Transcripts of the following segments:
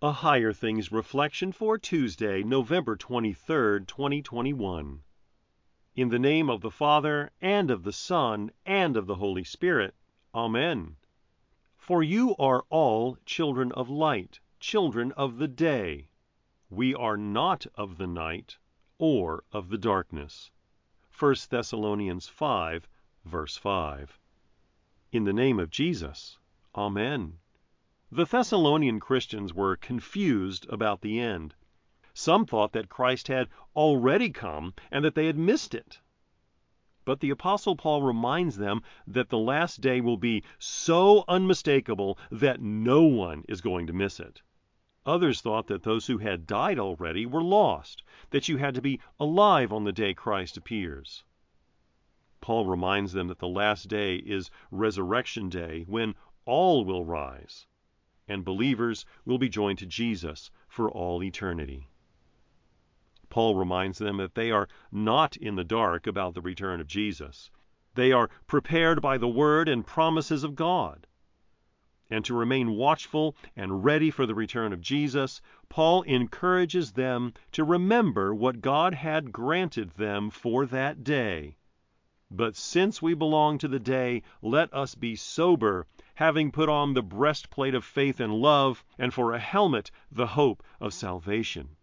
A Higher Things Reflection for Tuesday, November 23, 2021. In the name of the Father, and of the Son, and of the Holy Spirit. Amen. For you are all children of light, children of the day. We are not of the night or of the darkness. 1 Thessalonians 5, verse 5. In the name of Jesus. Amen. The Thessalonian Christians were confused about the end. Some thought that Christ had already come and that they had missed it. But the Apostle Paul reminds them that the last day will be so unmistakable that no one is going to miss it. Others thought that those who had died already were lost, that you had to be alive on the day Christ appears. Paul reminds them that the last day is resurrection day when all will rise and believers will be joined to Jesus for all eternity. Paul reminds them that they are not in the dark about the return of Jesus. They are prepared by the word and promises of God. And to remain watchful and ready for the return of Jesus, Paul encourages them to remember what God had granted them for that day. But since we belong to the day, let us be sober having put on the breastplate of faith and love, and for a helmet the hope of salvation.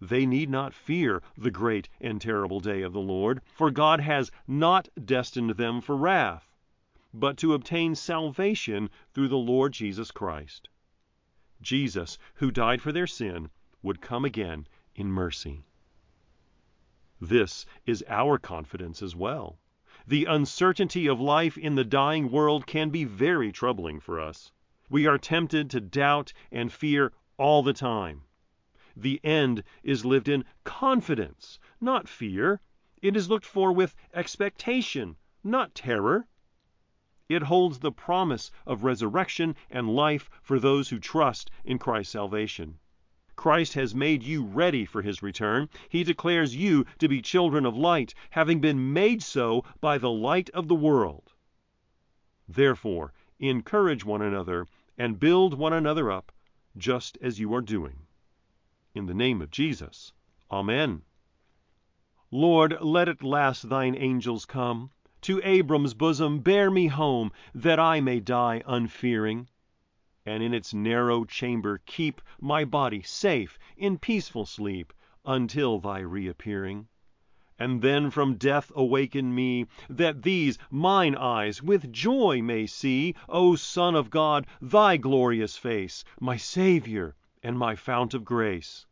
They need not fear the great and terrible day of the Lord, for God has not destined them for wrath, but to obtain salvation through the Lord Jesus Christ. Jesus, who died for their sin, would come again in mercy. This is our confidence as well. The uncertainty of life in the dying world can be very troubling for us. We are tempted to doubt and fear all the time. The end is lived in confidence, not fear. It is looked for with expectation, not terror. It holds the promise of resurrection and life for those who trust in Christ's salvation. Christ has made you ready for his return. He declares you to be children of light, having been made so by the light of the world. Therefore, encourage one another and build one another up, just as you are doing. In the name of Jesus. Amen. Lord, let at last thine angels come. To Abram's bosom bear me home, that I may die unfearing and in its narrow chamber keep My body safe in peaceful sleep Until thy reappearing. And then from death awaken me, That these mine eyes with joy may see, O Son of God, thy glorious face, My Saviour and my fount of grace.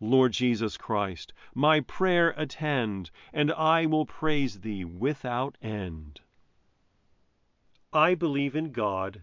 Lord Jesus Christ, my prayer attend, And I will praise thee without end. I believe in God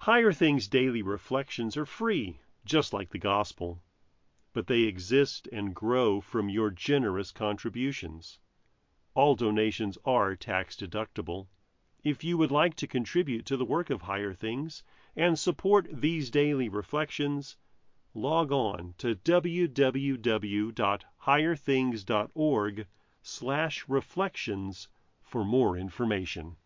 Higher Things Daily Reflections are free, just like the Gospel, but they exist and grow from your generous contributions. All donations are tax deductible. If you would like to contribute to the work of Higher Things and support these daily reflections, log on to www.higherthings.org/reflections for more information.